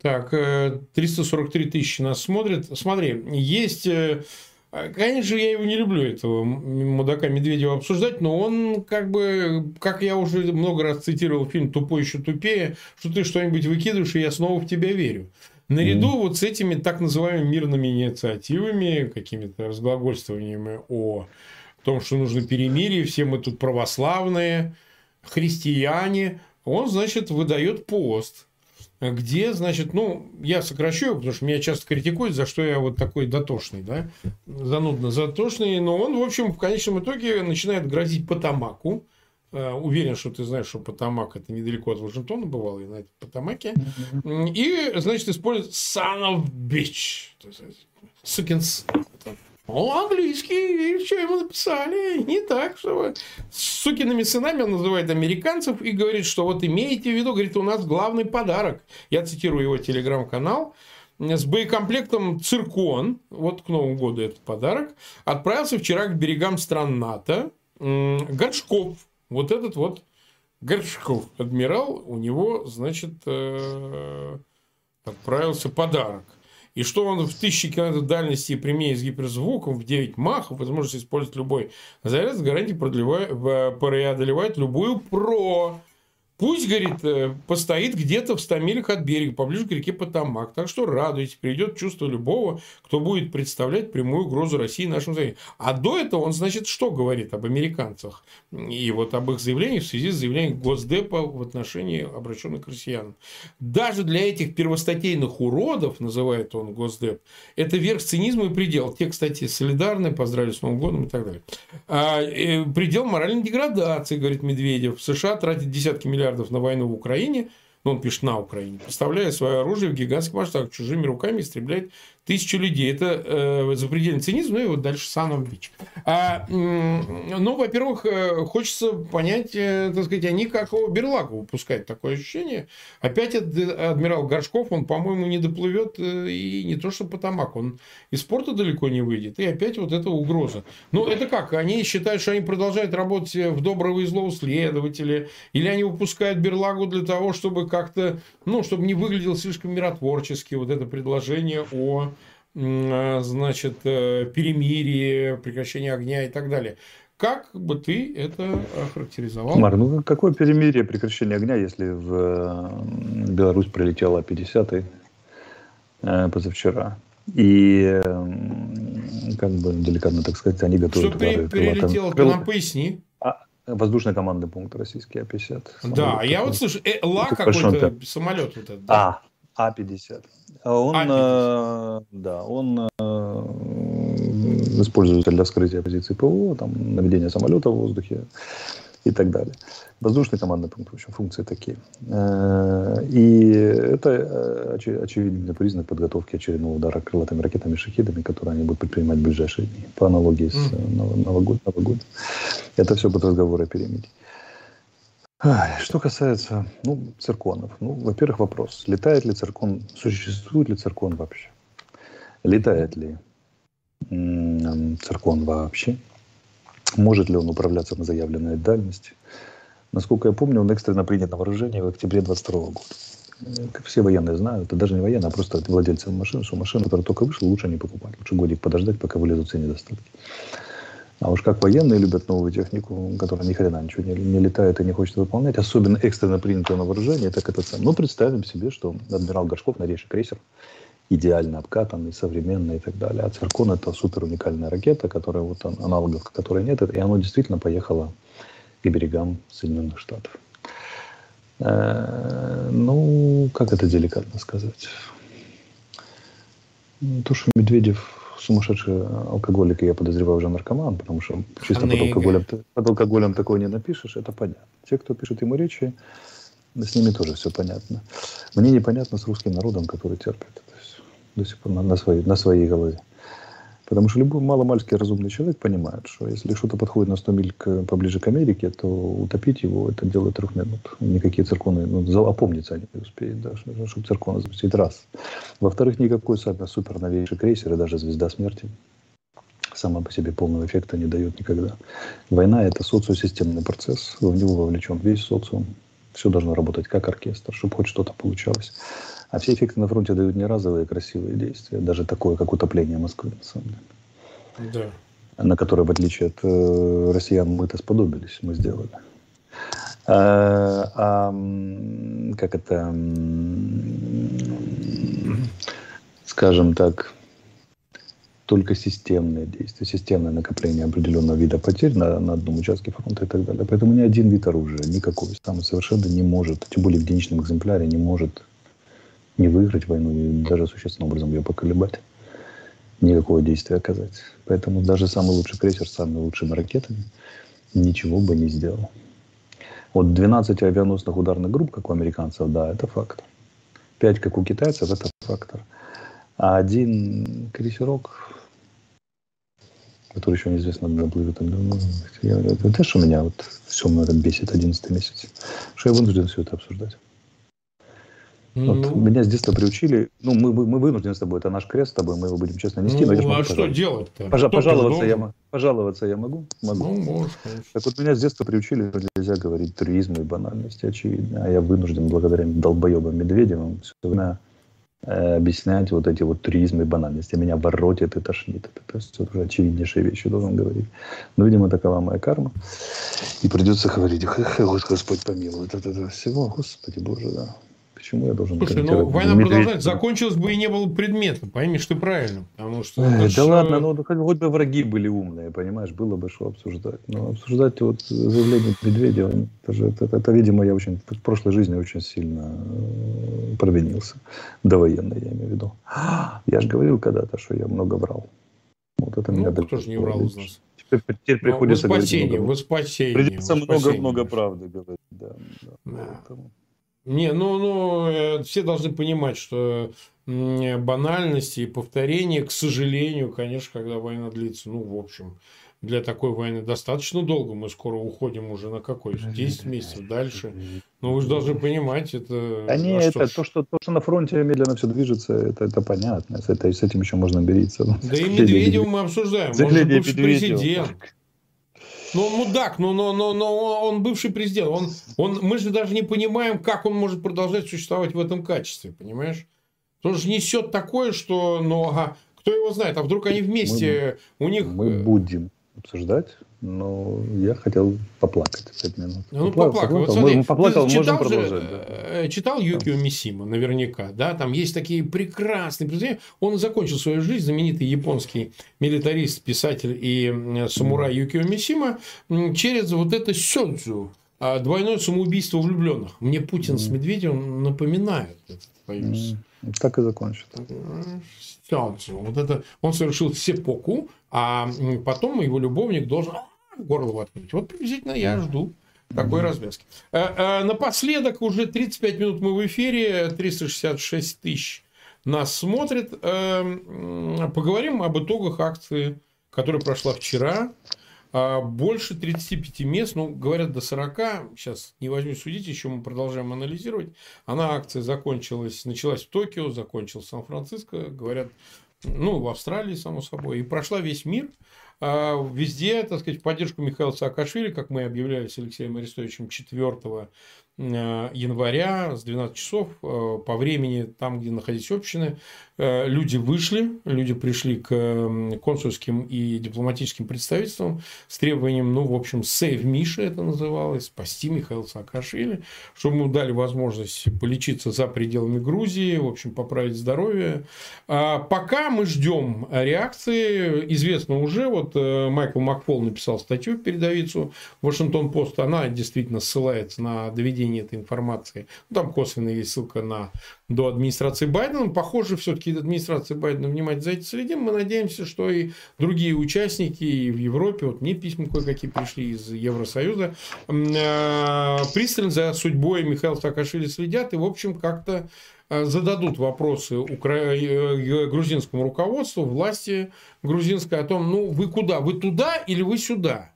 Так, 343 э, тысячи нас смотрят. Смотри, есть... Э, конечно, я его не люблю, этого мудака Медведева обсуждать, но он как бы, как я уже много раз цитировал фильм «Тупой еще тупее», что ты что-нибудь выкидываешь, и я снова в тебя верю. Наряду mm. вот с этими так называемыми мирными инициативами, какими-то разглагольствованиями о том, что нужно перемирие, все мы тут православные, христиане, он, значит, выдает пост, где, значит, ну, я сокращу, потому что меня часто критикуют, за что я вот такой дотошный, да, занудно затошный, но он, в общем, в конечном итоге начинает грозить Потамаку, Э, уверен, что ты знаешь, что Потамак это недалеко от Вашингтона бывал, и на этом Потамаке. И, значит, использует son of bitch. Сукин о, английский, что ему написали, не так, что вы... Сукиными сынами он называет американцев и говорит, что вот имеете в виду, говорит, у нас главный подарок. Я цитирую его телеграм-канал. С боекомплектом «Циркон», вот к Новому году этот подарок, отправился вчера к берегам стран НАТО Горшков, вот этот вот Горшков, адмирал, у него, значит, э, отправился подарок. И что он в тысячи километров дальности прямее с гиперзвуком в 9 махов, возможность использовать любой заряд с гарантией преодолевает любую про Пусть, говорит, э, постоит где-то в 100 милях от берега, поближе к реке Потамак. Так что радуйтесь, придет чувство любого, кто будет представлять прямую угрозу России нашему союзу. А до этого он, значит, что говорит об американцах? И вот об их заявлениях в связи с заявлением Госдепа в отношении обращенных к россиянам. Даже для этих первостатейных уродов, называет он Госдеп, это верх цинизма и предел. Те, кстати, солидарны, поздравили с Новым годом и так далее. А, э, предел моральной деградации, говорит Медведев. США тратят десятки миллиардов миллиардов на войну в Украине, ну, он пишет на Украине, поставляя свое оружие в гигантских масштабах, чужими руками истребляет тысячи людей. Это э, запредельный цинизм, ну и вот дальше Саном Бич. А, ну, во-первых, э, хочется понять, э, так сказать, они как его Берлагу выпускают такое ощущение. Опять адмирал Горшков, он, по-моему, не доплывет э, и не то, что Потамак, он из порта далеко не выйдет. И опять вот эта угроза. Ну, это как? Они считают, что они продолжают работать в доброго и злого следователя, или они выпускают Берлагу для того, чтобы как-то, ну, чтобы не выглядел слишком миротворчески вот это предложение о а, значит, э, перемирие, прекращение огня и так далее. Как бы ты это охарактеризовал? Мар, ну какое перемирие, прекращение огня, если в э, Беларусь прилетела 50-й э, позавчера? И, как бы деликатно так сказать, они готовят... Что при, прилетело, ты нам поясни. А, воздушный командный пункт российский А-50. Да, я вот слышу, э, Ла какой-то самолет вот этот. Да? А, А-50. Он, А-50. Э, да, он э, используется для скрытия позиции ПВО, там, наведения самолета в воздухе и так далее. Воздушный командный пункт, в общем, функции такие. Э, и это э, очевидный признак подготовки очередного удара крылатыми ракетами шахидами, которые они будут предпринимать в ближайшие дни, по аналогии с mm. Новогодом. Новогод. Это все под разговоры о перемирии. Что касается ну, цирконов. Ну, во-первых, вопрос. Летает ли циркон, существует ли циркон вообще? Летает ли циркон вообще? Может ли он управляться на заявленной дальности? Насколько я помню, он экстренно принят на вооружение в октябре 22 года. Как все военные знают, это даже не военные, а просто владельцы машин, что машину, которая только вышла, лучше не покупать. Лучше годик подождать, пока вылезут все недостатки. А уж как военные любят новую технику, которая ни хрена ничего не, не летает и не хочет выполнять, особенно экстренно принятое на вооружение, так это сам. Ну, представим себе, что адмирал Горшков, новейший крейсер, идеально обкатанный, современный и так далее. А Циркон это супер уникальная ракета, которая вот аналогов которой нет, и оно действительно поехало к берегам Соединенных Штатов. Э, ну, как это деликатно сказать? То, что Медведев сумасшедший алкоголик, и я подозреваю уже наркоман, потому что чисто под алкоголем, под алкоголем такое не напишешь, это понятно. Те, кто пишет ему речи, с ними тоже все понятно. Мне непонятно с русским народом, который терпит. То есть, до сих пор на, на, своей, на своей голове. Потому что любой маломальский разумный человек понимает, что если что-то подходит на 100 миль к, поближе к Америке, то утопить его это дело трех минут. Никакие цирконы, ну, опомниться они не успеют, да, чтобы цирконы запустить. Раз. Во-вторых, никакой сами супер новейший крейсер и даже звезда смерти сама по себе полного эффекта не дает никогда. Война – это социосистемный процесс, в него вовлечен весь социум. Все должно работать как оркестр, чтобы хоть что-то получалось. А все эффекты на фронте дают не разовые красивые действия, даже такое, как утопление Москвы, на самом деле. Да. На которое, в отличие от э, россиян, мы-то сподобились, мы сделали. А, а как это, скажем так, только системные действия, системное накопление определенного вида потерь на, на одном участке фронта и так далее. Поэтому ни один вид оружия, никакой, самый совершенно не может, тем более в единичном экземпляре, не может не выиграть войну и даже существенным образом ее поколебать, никакого действия оказать. Поэтому даже самый лучший крейсер с самыми лучшими ракетами ничего бы не сделал. Вот 12 авианосных ударных групп, как у американцев, да, это факт. 5, как у китайцев, это фактор. А один крейсерок, который еще неизвестно, когда плывет, ну, это, это что меня вот все это бесит 11 месяц, что я вынужден все это обсуждать. Вот ну, меня с детства приучили, ну, мы, мы вынуждены с тобой, это наш крест с тобой, мы его будем честно нести. Ну, но а что делать-то? Пожа- пожаловаться, я, пожаловаться я могу? Могу. Ну, можешь, конечно. Так вот, меня с детства приучили, что нельзя говорить туризм и банальности, очевидно. А я вынужден, благодаря долбоебам Медведевым, все время э, объяснять вот эти вот туризмы и банальности. Меня воротит и тошнит. Это, это уже очевиднейшие вещи должен говорить. Но, видимо, такова моя карма. И придется говорить, Господь помилуй. Это, это, это всего, Господи Боже, да. Почему я должен Слушай, ну война Медведь... продолжается. Закончилась бы и не было предмета. Пойми, что правильно. Потому что Эх, да что... ладно, ну хоть бы враги были умные, понимаешь, было бы что обсуждать. Но обсуждать вот заявление Медведева, это, же, это, это, это, видимо, я очень в прошлой жизни очень сильно э, провинился. Довоенной, я имею в виду. Я же говорил когда-то, что я много врал. Вот это ну, меня кто же не врал из нас? Теперь, теперь приходится говорить много. Воспасение, Придется много-много правды говорить. Да, да. Да. Поэтому... Не, ну, ну, э, все должны понимать, что банальности и повторения, к сожалению, конечно, когда война длится, ну, в общем, для такой войны достаточно долго. Мы скоро уходим уже на какой? 10 месяцев дальше. Но вы же должны понимать, это... Да не, это то что, то, что на фронте медленно все движется, это, это понятно. С, это, с этим еще можно мириться. Да и Медведева мы обсуждаем. Он же бывший президент. Ну, он мудак, но, но, но, но он бывший президент. Он, он, мы же даже не понимаем, как он может продолжать существовать в этом качестве, понимаешь? Он же несет такое, что, ну, ага, кто его знает, а вдруг они вместе, мы, у них... Мы будем обсуждать но я хотел поплакать пять минут. Ну, поплакал. Вот смотри, поплакал, читал можем продолжать. Же, да. Э, читал Юкио Мисима, наверняка, да, там есть такие прекрасные произведения. Он закончил свою жизнь, знаменитый японский милитарист, писатель и самурай Юкио Мисима, через вот это сёдзю, а, двойное самоубийство влюбленных. Мне Путин mm. с Медведевым напоминают боюсь. Mm. Так и закончит. Вот это он совершил сепоку, а потом его любовник должен горло воткнуть. Вот приблизительно я жду такой развязки. Э, э, напоследок, уже 35 минут мы в эфире, 366 тысяч нас смотрит. Э, поговорим об итогах акции, которая прошла вчера. А, больше 35 мест, ну, говорят, до 40. Сейчас не возьму судить, еще мы продолжаем анализировать. Она, акция закончилась, началась в Токио, закончилась в Сан-Франциско. Говорят, ну, в Австралии, само собой. И прошла весь мир. А, везде, так сказать, в поддержку Михаила Саакашвили, как мы объявляли с Алексеем Арестовичем 4 Э, января с 12 часов э, по времени там, где находились общины, э, люди вышли, люди пришли к консульским и дипломатическим представительствам с требованием, ну, в общем, сейв Миши это называлось, спасти Михаила Саакашвили, чтобы ему дали возможность полечиться за пределами Грузии, в общем, поправить здоровье. А пока мы ждем реакции, известно уже, вот Майкл Макфол написал статью в передовицу Вашингтон-Пост, она действительно ссылается на доведение доведение этой информации. Ну, там косвенно есть ссылка на до администрации Байдена. Похоже, все-таки администрация Байдена внимательно за этим следим. Мы надеемся, что и другие участники и в Европе, вот мне письма кое-какие пришли из Евросоюза, э, пристально за судьбой Михаила Саакашвили следят и, в общем, как-то э, зададут вопросы укра... Э, грузинскому руководству, власти грузинской о том, ну, вы куда? Вы туда или вы сюда?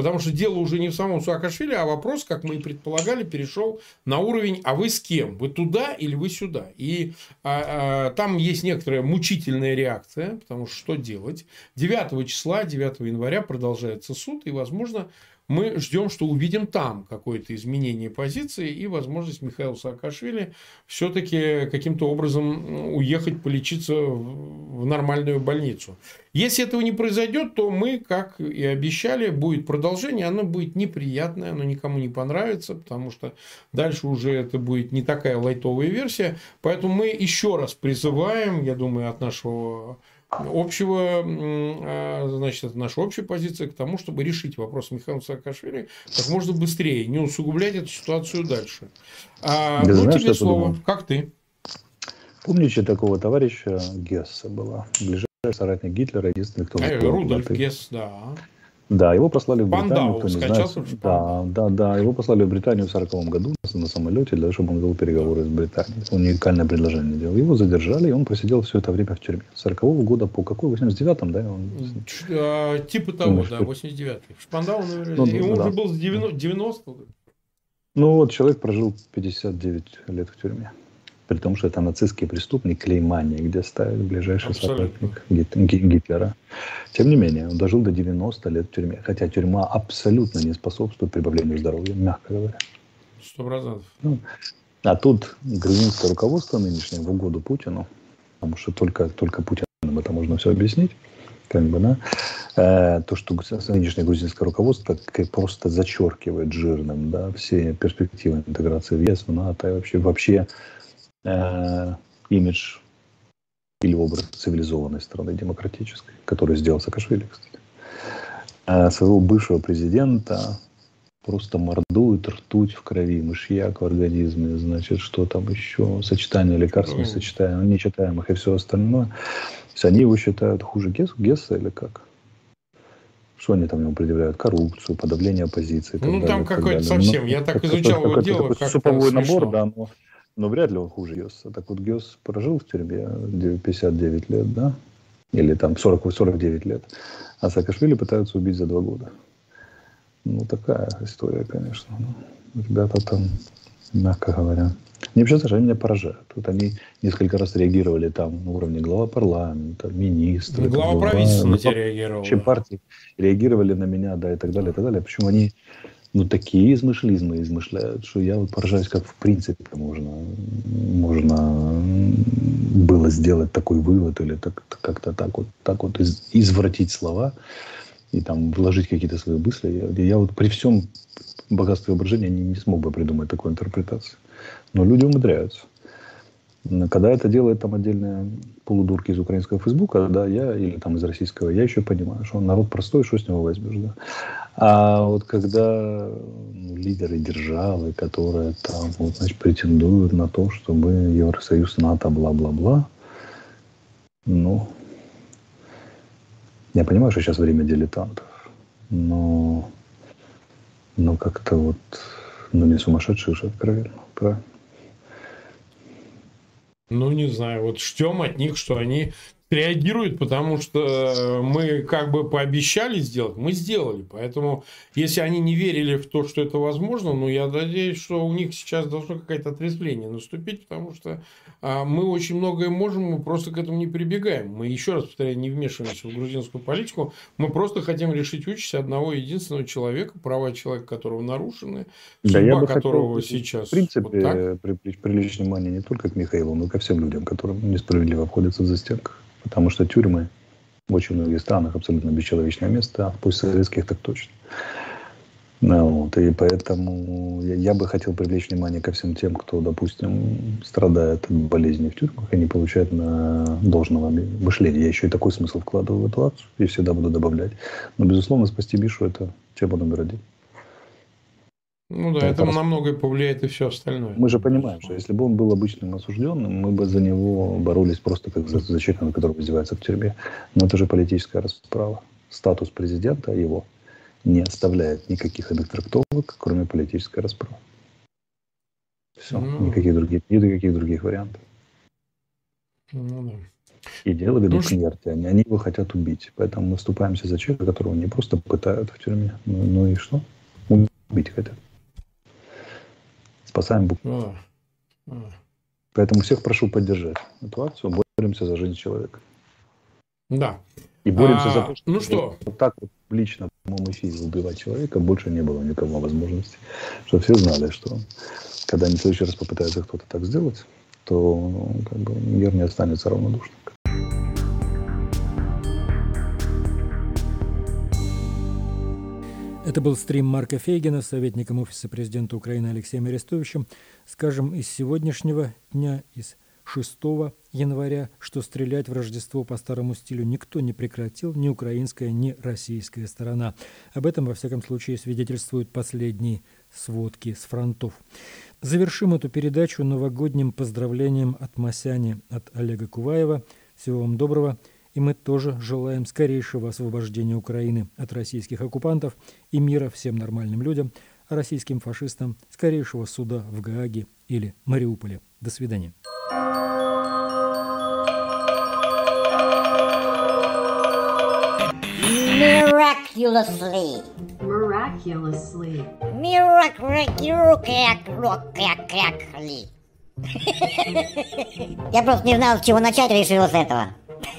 Потому что дело уже не в самом Саакашвили, а вопрос, как мы и предполагали, перешел на уровень, а вы с кем? Вы туда или вы сюда? И а, а, там есть некоторая мучительная реакция, потому что что делать? 9 числа, 9 января продолжается суд, и, возможно, мы ждем, что увидим там какое-то изменение позиции и возможность Михаила Саакашвили все-таки каким-то образом уехать полечиться в нормальную больницу. Если этого не произойдет, то мы, как и обещали, будет продолжение, оно будет неприятное, оно никому не понравится, потому что дальше уже это будет не такая лайтовая версия. Поэтому мы еще раз призываем, я думаю, от нашего общего, а, значит, это наша общая позиция к тому, чтобы решить вопрос Михаила Саакашвили как можно быстрее, не усугублять эту ситуацию дальше. А, ну, знаешь, тебе слово. Подумал? Как ты? Помните такого товарища Гесса была? Ближайший соратник Гитлера, единственный, кто... Э, Рудольф Гесс, да. Да, его послали в Британию. Пандау, кто не знает. Да, да, да, его послали в Британию в 40 году на самолете для того, чтобы он вел переговоры с Британией. Уникальное предложение делал. Его задержали, и он просидел все это время в тюрьме. С 40 -го года по какой? 89-м, да? Он... А, типа того, Думаешь, да, 89-й. В Шпандау, наверное, ну, ему да. уже был с 90 Ну вот человек прожил 59 лет в тюрьме при том, что это нацистский преступник Клеймания, где ставит ближайший соратник Гитлера. Тем не менее, он дожил до 90 лет в тюрьме, хотя тюрьма абсолютно не способствует прибавлению здоровья, мягко говоря. Сто процентов. Ну, а тут грузинское руководство нынешнее в угоду Путину, потому что только, только Путиным это можно все объяснить, как бы, да, э, то, что нынешнее грузинское руководство просто зачеркивает жирным, да, все перспективы интеграции в ЕС, в НАТО и вообще, вообще э, имидж или образ цивилизованной страны демократической, который сделал Саакашвили, кстати. Э, своего бывшего президента просто мордует ртуть в крови, мышьяк в организме, значит, что там еще, сочетание лекарств, не сочетаемых, нечитаемых и все остальное. То есть они его считают хуже Гесса, Гесса или как? Что они там ему предъявляют? Коррупцию, подавление оппозиции. Ну, там какой-то совсем. Ну, Я так изучал его дело. Суповой набор, да, но но вряд ли он хуже Гесса. Так вот, Гесс прожил в тюрьме 59 лет, да? Или там 40, 49 лет. А Саакашвили пытаются убить за два года. Ну, такая история, конечно. Ну, ребята там, мягко говоря. Не вообще, даже они меня поражают. Вот они несколько раз реагировали там на уровне глава парламента, министра. Ну, глава правительства на тебя реагировала. Чем партии реагировали на меня, да, и так далее, и так далее. Почему они ну, такие измышлизмы измышляют, что я вот поражаюсь, как в принципе можно, можно было сделать такой вывод или так, как-то так вот, так вот из, извратить слова и там вложить какие-то свои мысли. Я, я вот при всем богатстве воображения не, не смог бы придумать такую интерпретацию. Но люди умудряются. Когда это делает там отдельные полудурки из украинского фейсбука, да, я, или там из российского, я еще понимаю, что народ простой, что с него возьмешь, да. А вот когда ну, лидеры державы, которые там, вот, значит, претендуют на то, чтобы Евросоюз, НАТО, бла-бла-бла, ну, я понимаю, что сейчас время дилетантов, но, но как-то вот, ну, не сумасшедшие же, откровенно, правильно? Ну, не знаю, вот ждем от них, что они реагирует, потому что мы как бы пообещали сделать, мы сделали. Поэтому, если они не верили в то, что это возможно, ну, я надеюсь, что у них сейчас должно какое-то отрезвление наступить, потому что а, мы очень многое можем, мы просто к этому не прибегаем. Мы, еще раз повторяю, не вмешиваемся в грузинскую политику, мы просто хотим решить участь одного единственного человека, права человека, которого нарушены, да, судьба я бы которого хотел, сейчас... В принципе, вот так. привлечь внимание не только к Михаилу, но и ко всем людям, которым несправедливо обходятся за стенках. Потому что тюрьмы в очень многих странах абсолютно бесчеловечное место, а пусть советских так точно. Ну, вот, и поэтому я, я бы хотел привлечь внимание ко всем тем, кто, допустим, страдает от болезней в тюрьмах и не получает на должного мышления. Я еще и такой смысл вкладываю в эту акцию и всегда буду добавлять. Но, безусловно, спасти Бишу – это тема номер один. Ну да, это, это на многое повлияет и все остальное. Мы же понимаем, что если бы он был обычным осужденным, мы бы за него боролись просто как за, за человека, на которого издеваются в тюрьме. Но это же политическая расправа. Статус президента его не оставляет никаких иных трактовок, кроме политической расправы. Все, ну, никаких других, никаких других вариантов. Ну, да. И дело ведут ну, смерти. Они, они его хотят убить. Поэтому мы вступаемся за человека, которого не просто пытают в тюрьме. Ну, ну и что? Убить хотят. Спасаем букву. Поэтому всех прошу поддержать эту акцию. Боремся за жизнь человека. Да. И боремся а, за то, что, ну что? вот так вот лично в прямом эфире убивать человека больше не было никому возможности. Чтобы все знали, что когда они в следующий раз попытаются кто-то так сделать, то ну, как бы, мир не останется равнодушным. Это был стрим Марка Фейгина, советником Офиса президента Украины Алексеем Арестовичем. Скажем, из сегодняшнего дня, из 6 января, что стрелять в Рождество по старому стилю никто не прекратил, ни украинская, ни российская сторона. Об этом, во всяком случае, свидетельствуют последние сводки с фронтов. Завершим эту передачу новогодним поздравлением от Масяни, от Олега Куваева. Всего вам доброго. И мы тоже желаем скорейшего освобождения Украины от российских оккупантов и мира всем нормальным людям, а российским фашистам скорейшего суда в Гааге или Мариуполе. До свидания. Miraculously. Miraculously. Miraculously. Я просто не знал, с чего начать, решил с этого.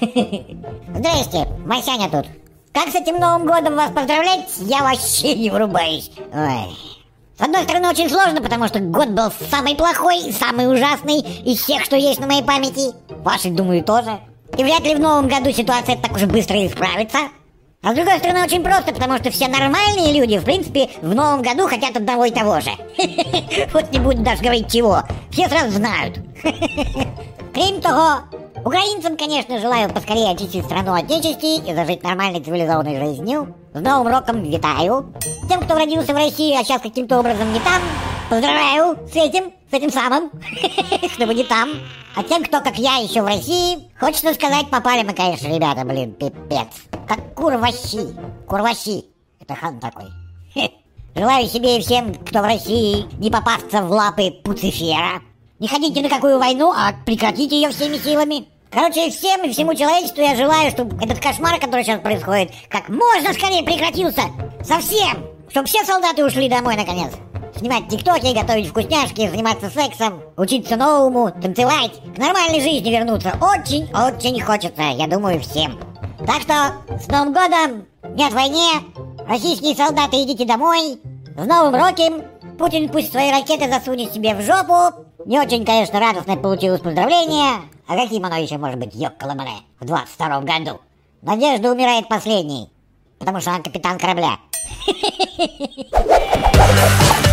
Здрасте, Масяня тут. Как с этим Новым годом вас поздравлять, я вообще не врубаюсь. Ой. С одной стороны, очень сложно, потому что год был самый плохой, самый ужасный из всех, что есть на моей памяти. Ваши, думаю, тоже. И вряд ли в новом году ситуация так уж быстро исправится. А с другой стороны, очень просто, потому что все нормальные люди, в принципе, в новом году хотят одного и того же. Вот не буду даже говорить чего. Все сразу знают. Крім того, Украинцам, конечно, желаю поскорее очистить страну от нечисти и зажить нормальной цивилизованной жизнью. С Новым Роком витаю. Тем, кто родился в России, а сейчас каким-то образом не там, поздравляю с этим, с этим самым, чтобы не там. А тем, кто, как я, еще в России, хочется сказать, попали мы, конечно, ребята, блин, пипец. Как курващи. Курващи. Это хан такой. Желаю себе и всем, кто в России, не попасться в лапы Пуцифера. Не ходите на какую войну, а прекратите ее всеми силами. Короче, всем и всему человечеству я желаю, чтобы этот кошмар, который сейчас происходит, как можно скорее прекратился. Совсем. Чтобы все солдаты ушли домой, наконец. Снимать тиктоки, готовить вкусняшки, заниматься сексом, учиться новому, танцевать, к нормальной жизни вернуться. Очень-очень хочется, я думаю, всем. Так что, с Новым годом, нет войне, российские солдаты идите домой, с Новым Роком, Путин пусть свои ракеты засунет себе в жопу. Не очень, конечно, радостное получилось поздравление, а каким оно еще может быть, ёккаламане, в 22 году? Надежда умирает последней, потому что она капитан корабля.